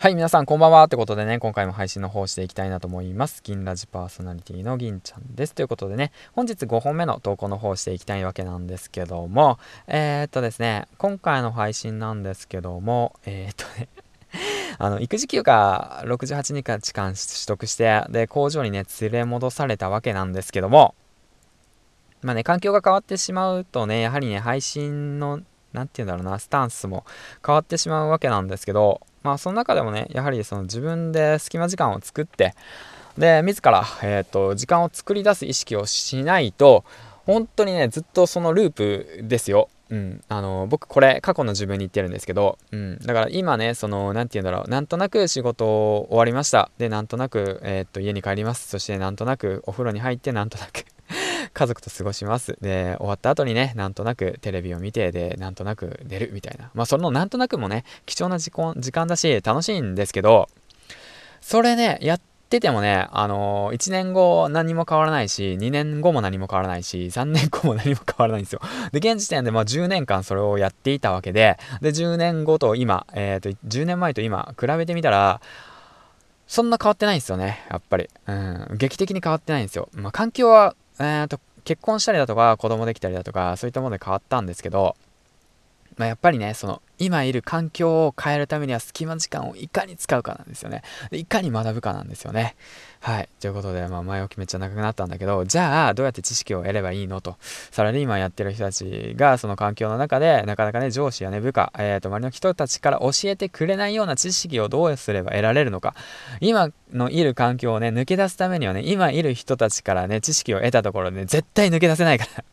はい、皆さんこんばんは。ってことでね、今回も配信の方していきたいなと思います。銀ラジパーソナリティの銀ちゃんです。ということでね、本日5本目の投稿の方していきたいわけなんですけども、えー、っとですね、今回の配信なんですけども、えー、っとね、あの、育児休暇68日間取得して、で、工場にね、連れ戻されたわけなんですけども、まあね、環境が変わってしまうとね、やはりね、配信の、何て言うんだろうな、スタンスも変わってしまうわけなんですけど、まあその中でもねやはりその自分で隙間時間を作ってで自ら、えーと、時間を作り出す意識をしないと本当にねずっとそのループですよ。うん、あの僕これ過去の自分に言ってるんですけど、うん、だから今ねその何て言うんだろうなんとなく仕事終わりました。でなんとなく、えー、っと家に帰ります。そしてなんとなくお風呂に入ってなんとなく 家族と過ごします。で、終わった後にね、なんとなくテレビを見て、で、なんとなく寝るみたいな。まあ、そのなんとなくもね、貴重な時間だし、楽しいんですけど、それね、やっててもね、あのー、1年後何も変わらないし、2年後も何も変わらないし、3年後も何も変わらないんですよ。で、現時点でまあ10年間それをやっていたわけで、で、10年後と今、えっ、ー、と、10年前と今、比べてみたら、そんな変わってないんですよね、やっぱり。うん、劇的に変わってないんですよ。まあ、環境はえーと、結婚したりだとか子供できたりだとかそういったもので変わったんですけど、まあ、やっぱりねその今いる環境を変えるためには隙間時間をいかに使うかなんですよね。いかに学ぶかなんですよね。はい。ということで、まあ、前置きめっちゃ長くなったんだけどじゃあどうやって知識を得ればいいの？と。サラリーマンやってる人たちがその環境の中でなかなかね上司やね部下、えー、と周りの人たちから教えてくれないような知識をどうすれば得られるのか。今のいる環境をね抜け出すためにはね今いる人たちからね知識を得たところで、ね、絶対抜け出せないから。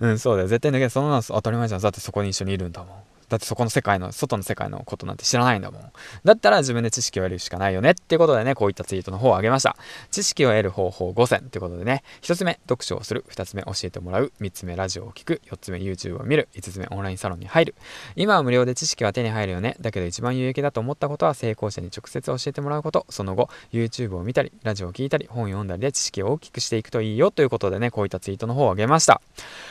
うん、そうだよ。絶対抜けそんなの当たり前じゃん。だってそこに一緒にいるんだもん。だってそこの世界の、外の世界のことなんて知らないんだもん。だったら自分で知識を得るしかないよねっていうことでね、こういったツイートの方をあげました。知識を得る方法5選ってことでね、1つ目、読書をする。2つ目、教えてもらう。3つ目、ラジオを聴く。4つ目、YouTube を見る。5つ目、オンラインサロンに入る。今は無料で知識は手に入るよね。だけど一番有益だと思ったことは成功者に直接教えてもらうこと。その後、YouTube を見たり、ラジオを聴いたり、本を読んだりで知識を大きくしていくといいよということでね、こういったツイートの方をあげました。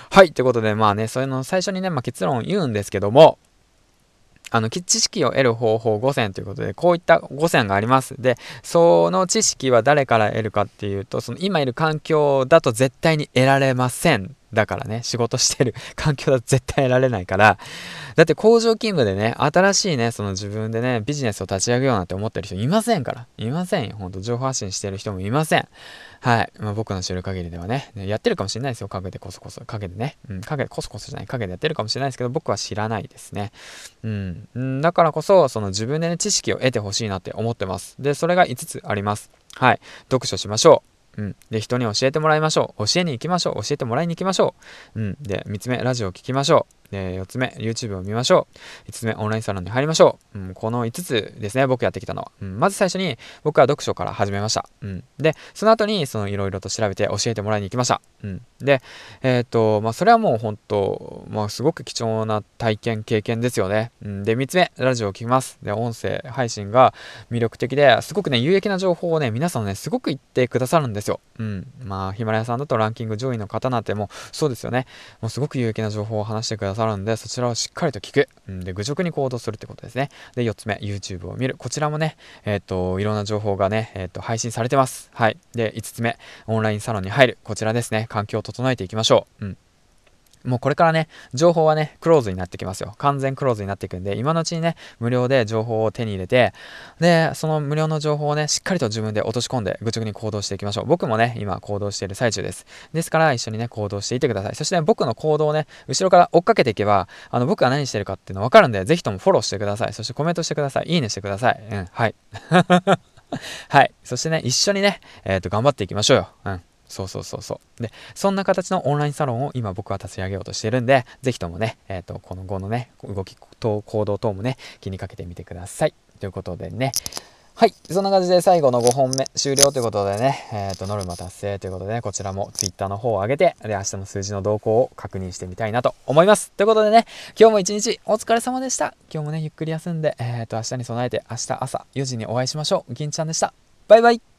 はい、ということで、まあね、それの最初にね、まあ、結論言うんですけども、あの、知識を得る方法5選ということで、こういった5選があります。で、その知識は誰から得るかっていうと、その今いる環境だと絶対に得られません。だからね、仕事してる 環境だと絶対得られないから、だって工場勤務でね、新しいね、その自分でね、ビジネスを立ち上げようなんて思ってる人いませんから。いませんよ。ほんと、情報発信してる人もいません。はい。まあ、僕の知る限りではね、やってるかもしれないですよ。陰でこそこそ。陰でね。うん、陰でこそこそじゃない。陰でやってるかもしれないですけど、僕は知らないですね。うん。だからこそ、その自分でね、知識を得てほしいなって思ってます。で、それが5つあります。はい。読書しましょう。うん。で、人に教えてもらいましょう。教えに行きましょう。教えてもらいに行きましょう。うん。で、3つ目、ラジオを聴きましょう。で、4つ目、YouTube を見ましょう。5つ目、オンラインサロンに入りましょう。うん、この5つですね、僕やってきたのは。うん、まず最初に、僕は読書から始めました。うん、で、その後に、そのいろいろと調べて教えてもらいに行きました。うん、で、えっ、と、まあ、それはもう本当、まあ、すごく貴重な体験、経験ですよね。うん、で、3つ目、ラジオを聴きます。で、音声配信が魅力的で、すごくね、有益な情報をね、皆さんね、すごく言ってくださるんですよ。うん、まあ、ヒマラヤさんだとランキング上位の方なんてもうそうですよね。もうすごく有益な情報を話してくださるんで、そちらをしっかりと聞く。うん、で、愚直に行動するってことですね。で、4つ目、YouTube を見る。こちらもね、えっ、ー、と、いろんな情報がね、えっ、ー、と、配信されてます。はい。で、5つ目、オンラインサロンに入る。こちらですね。環境を整えていきましょう。うん。もうこれからね、情報はね、クローズになってきますよ。完全クローズになっていくんで、今のうちにね、無料で情報を手に入れて、で、その無料の情報をね、しっかりと自分で落とし込んで、愚直に行動していきましょう。僕もね、今行動している最中です。ですから、一緒にね、行動していてください。そして、ね、僕の行動をね、後ろから追っかけていけば、あの、僕が何してるかっていうの分かるんで、ぜひともフォローしてください。そしてコメントしてください。いいねしてください。うん、はい。はい。そしてね、一緒にね、えっ、ー、と、頑張っていきましょうよ。うん。そうそうそうそう。で、そんな形のオンラインサロンを今僕は立ち上げようとしてるんで、ぜひともね、えっ、ー、と、この後のね、動きと行動等もね、気にかけてみてください。ということでね、はい。そんな感じで最後の5本目終了ということでね、えっ、ー、と、ノルマ達成ということでね、こちらも Twitter の方を上げて、で、明日の数字の動向を確認してみたいなと思います。ということでね、今日も一日お疲れ様でした。今日もね、ゆっくり休んで、えっ、ー、と、明日に備えて明日朝4時にお会いしましょう。銀ちゃんでした。バイバイ。